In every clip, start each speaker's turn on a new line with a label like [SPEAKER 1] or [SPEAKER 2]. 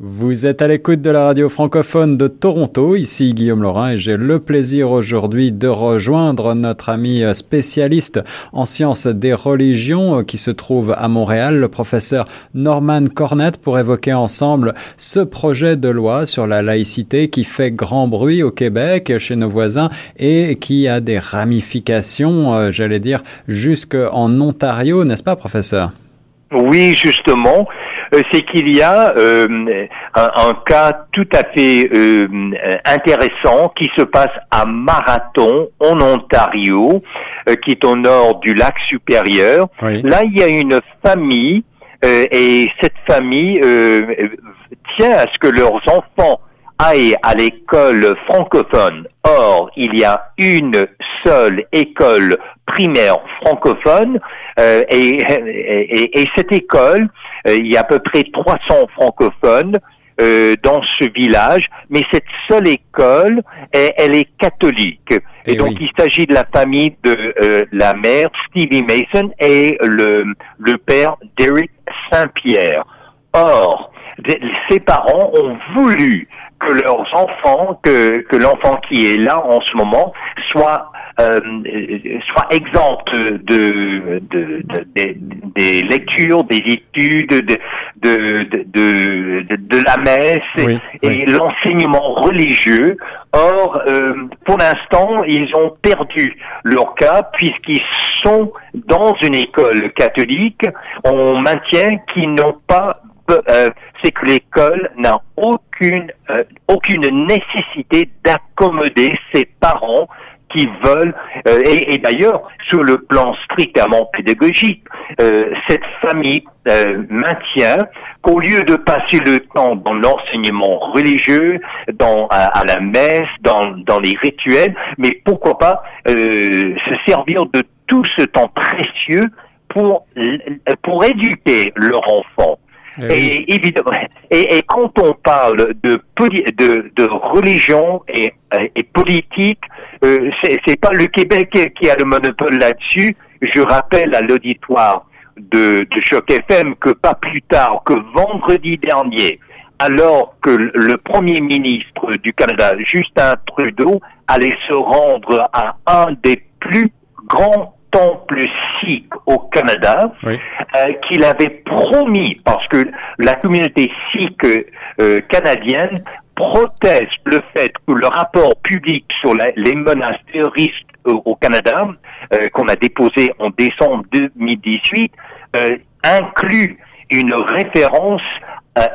[SPEAKER 1] Vous êtes à l'écoute de la radio francophone de Toronto, ici Guillaume Laurin et j'ai le plaisir aujourd'hui de rejoindre notre ami spécialiste en sciences des religions qui se trouve à Montréal, le professeur Norman Cornette, pour évoquer ensemble ce projet de loi sur la laïcité qui fait grand bruit au Québec, chez nos voisins, et qui a des ramifications, euh, j'allais dire, jusqu'en Ontario, n'est-ce pas professeur?
[SPEAKER 2] Oui, justement. Euh, c'est qu'il y a euh, un, cas tout à fait euh, intéressant qui se passe à Marathon, en Ontario, qui est au nord du lac supérieur. Là, il y a une famille et cette famille tient à ce que leurs enfants à l'école francophone. Or, il y a une seule école primaire francophone et, et, et, cette école euh, il y a à peu près 300 francophones euh, dans ce village, mais cette seule école, elle, est catholique. Et, eh donc il s'agit de la famille de euh, la mère Stevie Mason et le, le père Derek Saint-Pierre. Or, ses parents ont voulu que leurs enfants, que, que l'enfant qui est là en ce moment, soit euh, soit exempt de, de, de, des lectures, des études, de, de, de, la messe et, l'enseignement religieux. Or, euh, pour l'instant, ils ont perdu leur cas puisqu'ils sont dans une école catholique. On maintient qu'ils n'ont pas euh, c'est que l'école n'a aucune euh, aucune nécessité d'accommoder ses parents qui veulent, euh, et, et d'ailleurs, sur le plan strictement pédagogique, euh, cette famille euh, maintient qu'au lieu de passer le temps dans l'enseignement religieux, dans à, la messe, dans, dans les rituels, mais pourquoi pas se servir de tout ce temps précieux pour pour éduquer leur enfant. Eh et, évidemment, et, quand on parle de, de, de religion et, et politique, euh, c'est pas le Québec qui a le monopole là-dessus. Je rappelle à l'auditoire de, de Choc FM que pas plus tard que vendredi dernier, alors que le premier ministre du Canada, Justin Trudeau, allait se rendre à un des plus grands temple sikh au Canada euh, qu'il avait promis, parce que la communauté sikh euh, canadienne proteste le fait que le rapport public sur les monastéristes euh, au Canada, qu'on a déposé en décembre 2018, inclut une référence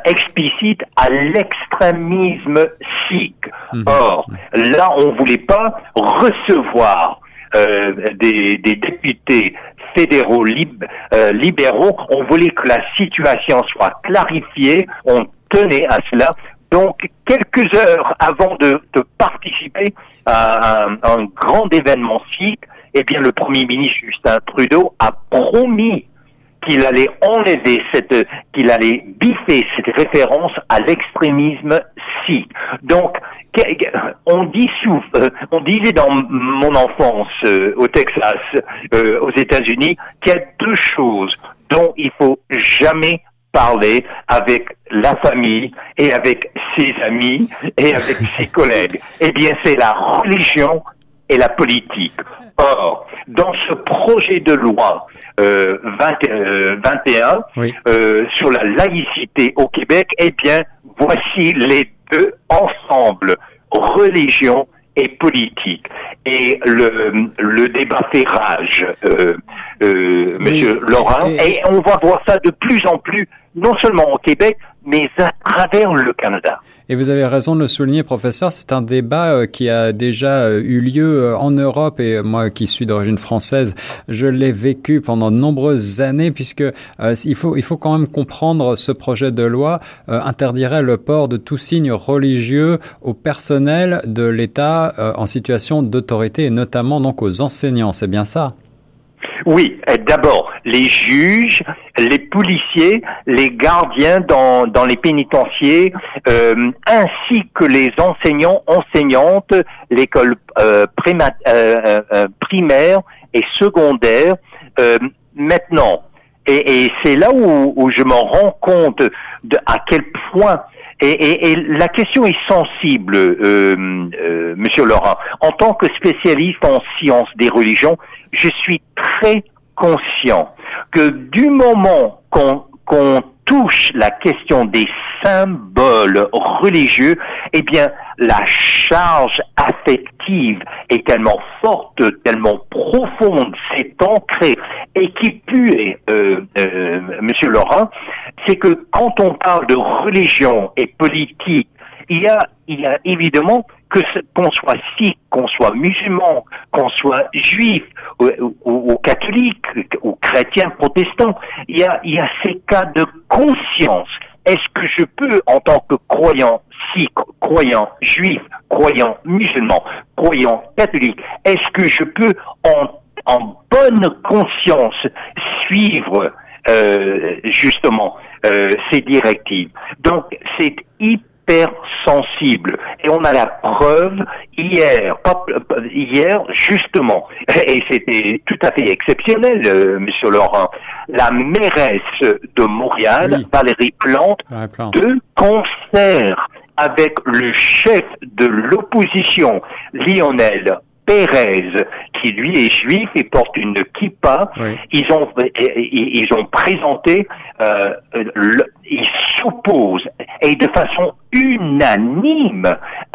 [SPEAKER 2] explicite à l'extrémisme sikh. Mhm. Or, là, on voulait pas recevoir euh, des, députés fédéraux euh, libéraux, on voulait que la situation soit clarifiée, on tenait à cela. Donc, quelques heures avant de, participer à un, grand événement sikh, eh bien, le Premier ministre Justin Trudeau a promis qu'il allait enlever cette, qu'il allait biffer cette référence à l'extrémisme sikh. Donc, on dit euh, on disait dans mon enfance euh, au Texas, euh, aux États-Unis, qu'il y a deux choses dont il faut jamais parler avec la famille et avec ses amis et avec ses collègues. Eh bien, c'est la religion et la politique. Or, dans ce projet de loi euh, 21 sur la laïcité au Québec, eh bien, voici les deux ensemble, religion et politique. Et le, le débat fait rage, euh, euh, Monsieur Laurent, et on va voir ça de plus en plus, non seulement au Québec, mais à travers le Canada.
[SPEAKER 1] Et vous avez raison de le souligner, professeur, c'est un débat euh, qui a déjà euh, eu lieu euh, en Europe et moi qui suis d'origine française, je l'ai vécu pendant de nombreuses années puisque il faut il faut quand même comprendre ce projet de loi interdirait le port de tout signe religieux au personnel de l'État en situation d'autorité et notamment donc aux enseignants, c'est bien ça?
[SPEAKER 2] Oui, d'abord, les juges, les policiers, les gardiens dans, dans les pénitenciers, euh, ainsi que les enseignants, enseignantes, l'école euh, euh, euh, primaire et secondaire. maintenant, et, et c'est là où, où, je me rends compte de à quel point Et, la question est sensible, euh, euh, Monsieur Laurent. En tant que spécialiste en sciences des religions, je suis très conscient que du moment qu'on touche la question des symboles religieux, eh bien, la charge affective est tellement forte, tellement profonde, c'est ancré et qui pue, euh, euh, Monsieur Laurent, c'est que quand on parle de religion et politique, il y a, il y a évidemment que qu'on soit sikh, qu'on soit musulman, qu'on soit juif ou, ou, catholique ou chrétien protestant, il y a, ces cas de conscience. Est-ce que je peux, en tant que croyant sikh, croyant juif, croyant musulman, croyant catholique, est-ce que je peux en bonne conscience suivre euh, justement euh, ces directives. Donc c'est hyper sensible. Et on a la preuve hier, hier justement, et c'était tout à fait exceptionnel, euh, Monsieur Laurent, la mairesse de Montréal, Valérie Plante, de concert avec le chef de l'opposition, Lionel Pérez, qui lui est juif et porte une kippa, ils ont ils ont présenté, euh, ils s'opposent et de façon unanime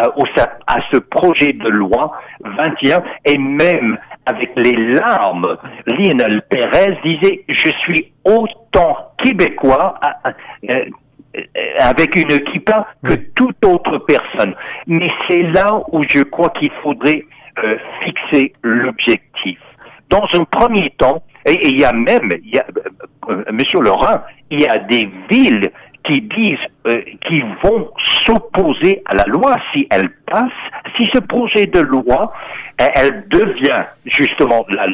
[SPEAKER 2] euh, au, à ce projet de loi 21 et même avec les larmes, Lionel Pérez disait je suis autant québécois. Euh, avec une kippa que toute autre personne. Mais c'est là où je crois qu'il faudrait euh, fixer l'objectif. Dans un premier temps, il y a même, il y a, euh, Monsieur Laurent, il y a des villes qui disent, euh, qui vont s'opposer à la loi si elle passe, si ce projet de loi, elle devient justement la,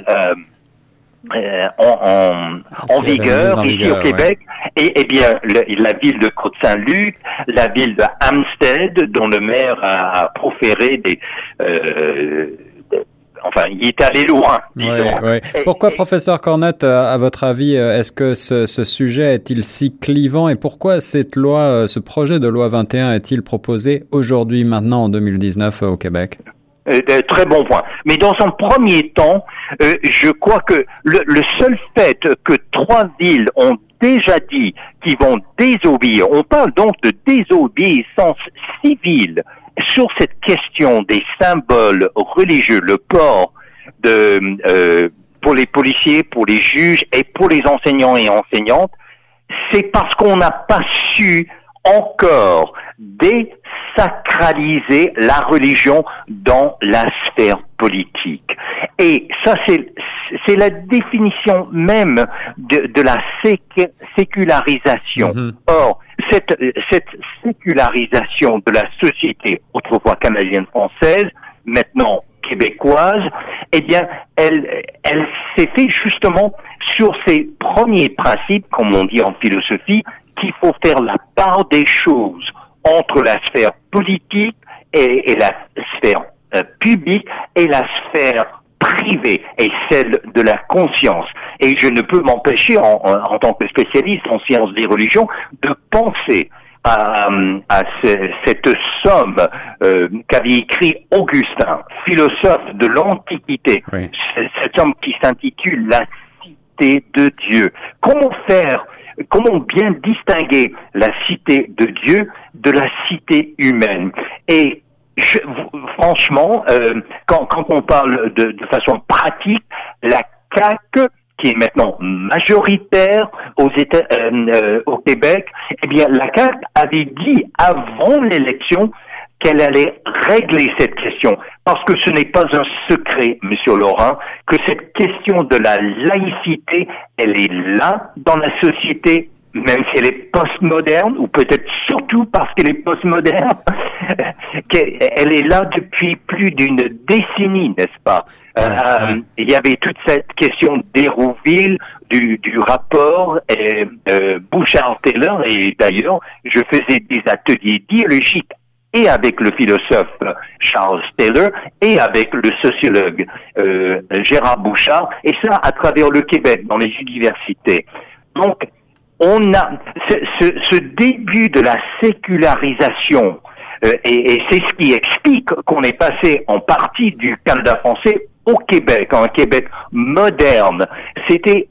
[SPEAKER 2] en, en, vigueur ici au Québec. Et, eh bien, la ville de Côte-Saint-Luc, la ville de Hampstead, dont le maire a, proféré des, euh, enfin, il est allé loin.
[SPEAKER 1] pourquoi, professeur Cornette, à votre avis, euh, est-ce que ce, ce sujet est-il si clivant et pourquoi cette loi, euh, ce projet de loi 21 est-il proposé aujourd'hui, maintenant, en 2019, au Québec?
[SPEAKER 2] Euh, très bon point. Mais dans un premier temps, euh, je crois que le, le, seul fait que trois villes ont déjà dit qu'ils vont désobéir, on parle donc de désobéissance civile sur cette question des symboles religieux, le port de euh, pour les policiers, pour les juges et pour les enseignants et enseignantes, c'est parce qu'on n'a pas su encore désacraliser la religion dans la sphère politique. Et ça, c'est, c'est la définition même de, de la sécularisation. Mm-hmm. Or, cette, cette sécularisation de la société, autrefois canadienne-française, maintenant québécoise, eh bien, elle, elle s'est fait justement sur ces premiers principes, comme on dit en philosophie, qu'il faut faire la part des choses entre la sphère politique et, la sphère euh, publique et la sphère privée et celle de la conscience. Et je ne peux m'empêcher, en, en, tant que spécialiste en sciences des religions, de penser à, à cette somme euh, qu'avait écrit Augustin, philosophe de l'Antiquité, cette somme qui s'intitule La cité de Dieu. Comment faire comment bien distinguer la cité de Dieu de la cité humaine Et franchement, euh, quand, on parle de, de, façon pratique, la CAQ qui est maintenant majoritaire aux États, euh, euh, au Québec, eh bien, la CAQ avait dit avant l'élection qu'elle allait régler cette question. Parce que ce n'est pas un secret, Monsieur Laurent, que cette question de la laïcité, elle est là dans la société, même si elle est postmoderne, ou peut-être surtout parce qu'elle est postmoderne, qu'elle est là depuis plus d'une décennie, n'est-ce pas? Euh, Il y avait toute cette question d'Hérouville, du, du rapport euh, Bouchard-Taylor, et d'ailleurs, je faisais des ateliers dialogiques et avec le philosophe Charles Taylor et avec le sociologue euh, Gérard Bouchard, et ça à travers le Québec, dans les universités. Donc, on a ce, début de la sécularisation, euh, et, c'est ce qui explique qu'on est passé en partie du Canada français au Québec, un Québec moderne. C'était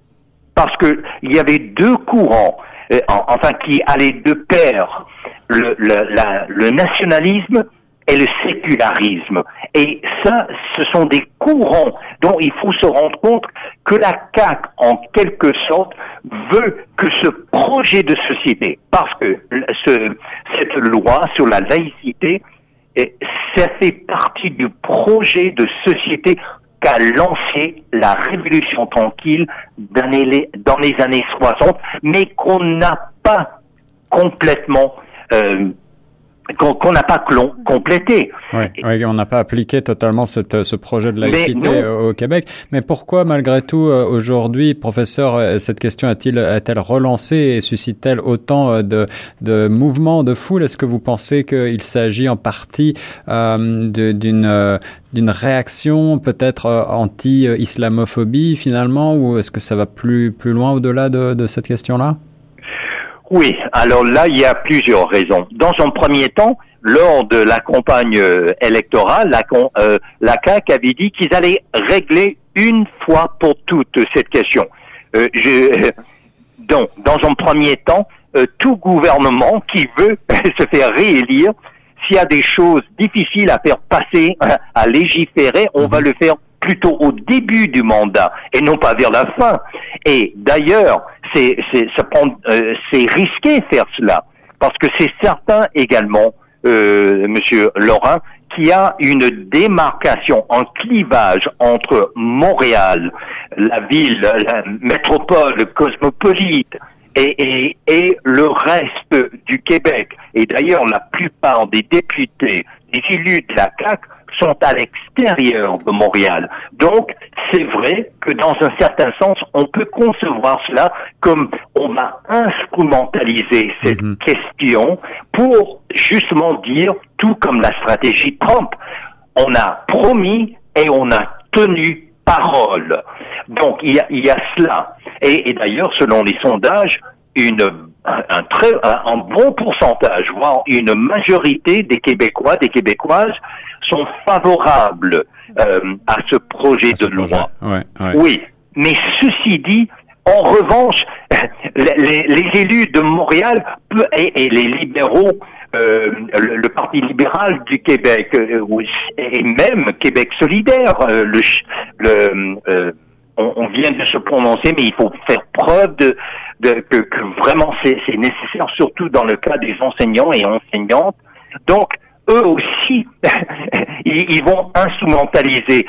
[SPEAKER 2] parce que il y avait deux courants, euh, enfin qui allaient de pair, le, le nationalisme et le sécularisme. Et ça, ce sont des courants dont il faut se rendre compte que la CAC, en quelque sorte, veut que ce projet de société, parce que ce, cette loi sur la laïcité, ça fait partie du projet de société qu'a lancé la Révolution tranquille dans les, dans les années 60, mais qu'on n'a pas complètement euh, qu'on n'a pas complété.
[SPEAKER 1] Oui, on n'a pas appliqué totalement cette, ce projet de laïcité au Québec. Mais pourquoi, malgré tout, euh, aujourd'hui, professeur, euh, cette question a-t-il a-t-elle relancé et suscite-t-elle autant euh, de, de mouvements de foule? Est-ce que vous pensez qu'il s'agit en partie euh, d'une d'une réaction peut-être anti-islamophobie finalement, ou est-ce que ça va plus plus loin au-delà de, de cette question-là?
[SPEAKER 2] Oui, alors là, il y a plusieurs raisons. Dans un premier temps, lors de la campagne euh, électorale, la, euh, la CAQ avait dit qu'ils allaient régler une fois pour toutes cette question. Euh, je, donc, dans un premier temps, tout gouvernement qui veut se faire réélire, s'il y a des choses difficiles à faire passer, à légiférer, on va mhm. le faire plutôt au début du mandat et non pas vers la fin. Et d'ailleurs, c'est euh, c'est risqué faire cela parce que c'est certain également, euh, Monsieur Laurent, qu'il y a une démarcation, un clivage entre Montréal, la ville, la métropole cosmopolite, et, et, et, le reste du Québec. Et d'ailleurs, la plupart des députés, des élus de la CAQ sont à l'extérieur de Montréal. Donc, c'est vrai que dans un certain sens, on peut concevoir cela comme on va instrumentaliser cette mhm. question pour justement dire, tout comme la stratégie Trump, on a promis et on a tenu parole. Donc, il y a, il y a cela. Et, et d'ailleurs, selon les sondages, une un, très un, bon pourcentage, voire une majorité des Québécois, des Québécoises sont favorables euh, à ce projet de loi. Oui, mais ceci dit, en revanche, les, les élus de Montréal et, les libéraux, euh, le, Parti libéral du Québec euh, et même Québec solidaire, euh, le, le on, vient de se prononcer, mais il faut faire preuve de, que, vraiment c'est nécessaire, surtout dans le cas des enseignants et enseignantes. Donc, eux aussi, ils, vont instrumentaliser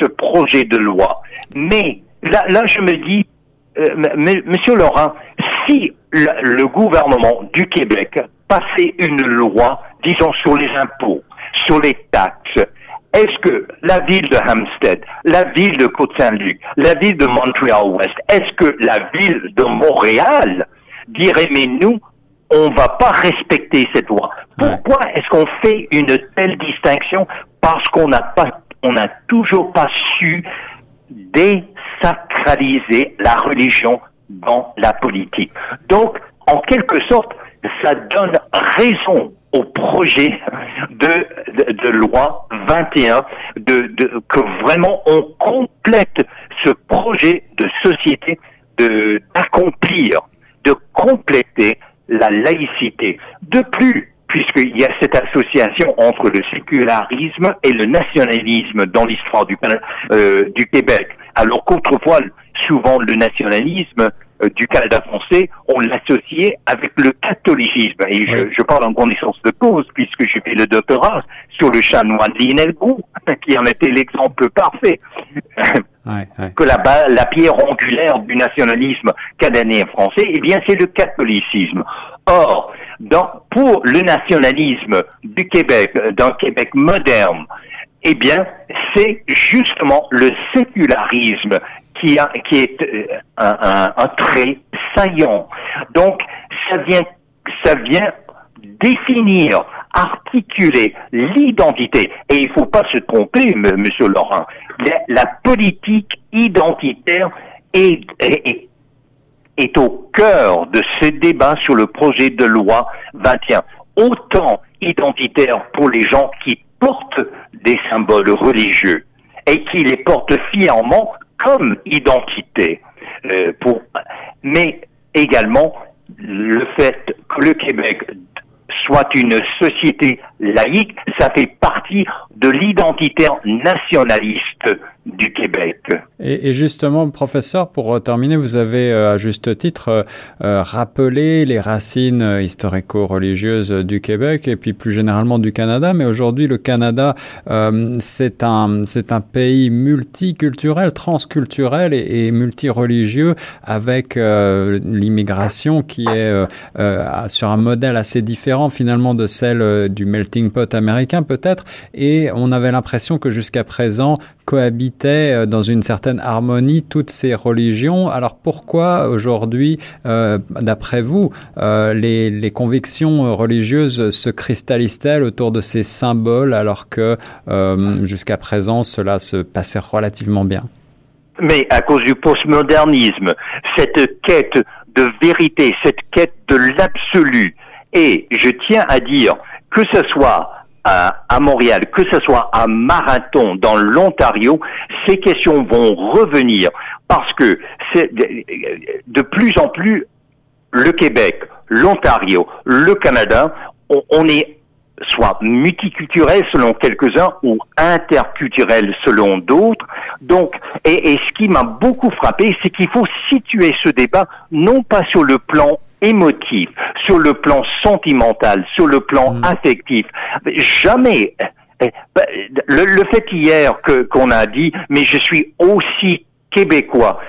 [SPEAKER 2] ce projet de loi. Mais là, je me dis, euh, Monsieur Laurent, si le gouvernement du Québec passait une loi, disons, sur les impôts, sur les taxes, est-ce que la ville de Hampstead, la ville de Côte-Saint-Luc, la ville de Montréal-Ouest, est-ce que la ville de Montréal dirait, mais nous, on va pas respecter cette loi? Pourquoi est-ce qu'on fait une telle distinction? Parce qu'on n'a pas, on n'a toujours pas su désacraliser la religion dans la politique. Donc, en quelque sorte, ça donne raison au projet de, de, loi 21, de, que vraiment on complète ce projet de société de d'accomplir, de compléter la laïcité. De plus, puisqu'il y a cette association entre le sécularisme et le nationalisme dans l'histoire du, euh, du Québec, alors qu'autrefois, souvent, le nationalisme du Canada français, on l'associait avec le catholicisme. Et je, je, parle en connaissance de cause, puisque j'ai fait le doctorat sur le chanoine Linelgou, qui en était l'exemple parfait. que la, la pierre angulaire du nationalisme canadien français, eh bien, c'est le catholicisme. Or, dans, pour le nationalisme du Québec, d'un Québec moderne, eh bien, c'est justement le sécularisme qui, a, qui est euh, un, trait saillant. Donc, ça vient, ça vient définir, articuler l'identité. Et il ne faut pas se tromper, Monsieur Laurent. La, politique identitaire est, est, est au cœur de ce débat sur le projet de loi 21. Autant identitaire pour les gens qui portent des symboles religieux et qui les portent fièrement comme identité. Euh, pour, mais également le fait que le Québec soit une société laïque, ça fait partie de l'identitaire nationaliste du Québec.
[SPEAKER 1] Et, justement, professeur, pour terminer, vous avez euh, à juste titre euh, euh, rappelé les racines historico-religieuses du Québec et puis plus généralement du Canada. Mais aujourd'hui, le Canada, c'est un un pays multiculturel, transculturel et multireligieux avec l'immigration qui est sur un modèle assez différent finalement de celle du melting pot américain peut-être. Et on avait l'impression que jusqu'à présent cohabitaient euh, dans une certaine harmonie toutes ces religions. Alors pourquoi aujourd'hui, euh, d'après vous, euh, les, convictions religieuses se cristallisent-elles autour de ces symboles alors que jusqu'à présent cela se passait relativement bien?
[SPEAKER 2] Mais à cause du postmodernisme, cette quête de vérité, cette quête de l'absolu, et je tiens à dire que ce soit à, Montréal, que ce soit à Marathon dans l'Ontario, ces questions vont revenir parce que c'est de plus en plus le Québec, l'Ontario, le Canada, on, est soit multiculturel selon quelques-uns ou interculturel selon d'autres. Donc, et, et ce qui m'a beaucoup frappé, c'est qu'il faut situer ce débat non pas sur le plan émotif, sur le plan sentimental, sur le plan mm. affectif. Jamais. Eh, ben, le, fait hier que qu'on a dit, mais je suis aussi québécois.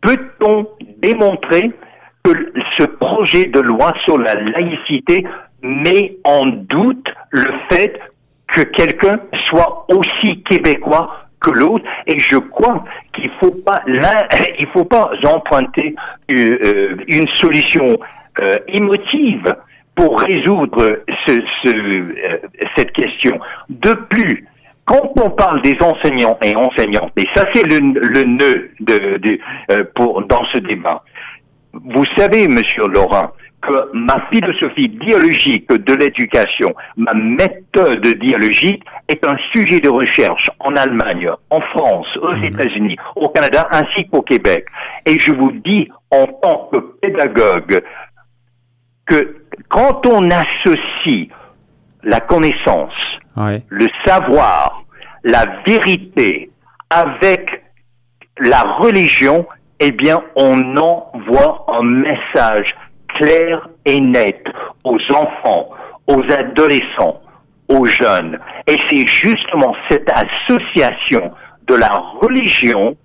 [SPEAKER 2] Peut-on démontrer que ce projet de loi sur la laïcité met en doute le fait que quelqu'un soit aussi québécois l'autre. Et je crois qu'il faut pas il faut pas emprunter euh, euh, une solution euh, émotive pour résoudre ce, cette question. De plus, quand on parle des enseignants et enseignantes, et ça c'est le, le nœud de, de pour dans ce débat. Vous savez, Monsieur Laurent, que ma philosophie dialogique de l'éducation, ma méthode dialogique est un sujet de recherche en Allemagne, en France, aux mhm. États-Unis, au Canada ainsi qu'au Québec. Et je vous dis en tant que pédagogue que quand on associe la connaissance, le savoir, la vérité avec la religion, eh bien, on envoie un message clair et net aux enfants, aux adolescents, aux jeunes. Et c'est justement cette association de la religion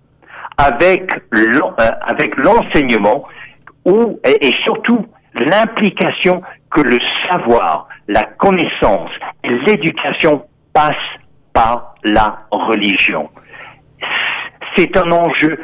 [SPEAKER 2] avec euh, l'enseignement et surtout l'implication que le savoir, la connaissance l'éducation passent par la religion. C'est un enjeu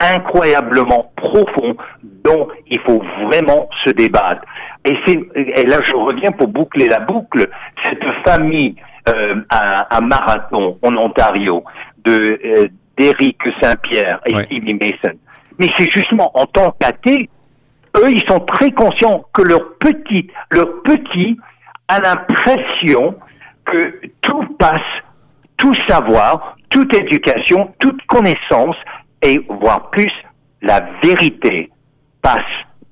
[SPEAKER 2] incroyablement profond dont il faut vraiment se débattre. Et, et là, je reviens pour boucler la boucle. Cette famille euh, à, Marathon, en Ontario, de euh, d'Éric Saint-Pierre et Stevie Mason. Mais c'est justement en tant qu'athée, eux, ils sont très conscients que leur petit, leur petit a l'impression que tout passe, tout savoir, toute éducation, toute connaissance et voire plus, la vérité passe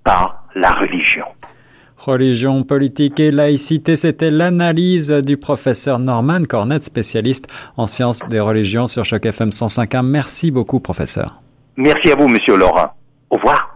[SPEAKER 2] par la religion.
[SPEAKER 1] Religion, politique et laïcité, c'était l'analyse du professeur Norman Cornette, spécialiste en sciences des religions sur Choc FM 105.1. Merci beaucoup, professeur.
[SPEAKER 2] Merci à vous, monsieur Laurent. Au revoir.